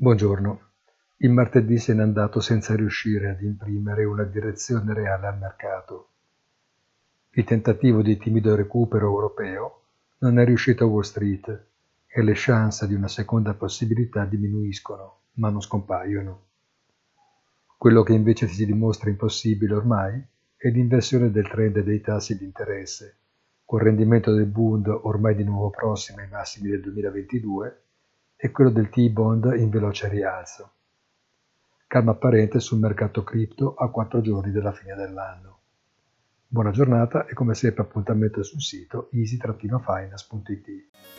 Buongiorno. Il martedì se n'è andato senza riuscire ad imprimere una direzione reale al mercato. Il tentativo di timido recupero europeo non è riuscito a Wall Street e le chance di una seconda possibilità diminuiscono, ma non scompaiono. Quello che invece si dimostra impossibile ormai è l'inversione del trend dei tassi di interesse, col rendimento del Bund ormai di nuovo prossimo ai massimi del 2022 e quello del T-Bond in veloce rialzo. Calma apparente sul mercato cripto a quattro giorni dalla fine dell'anno. Buona giornata e come sempre appuntamento sul sito easy-finance.it.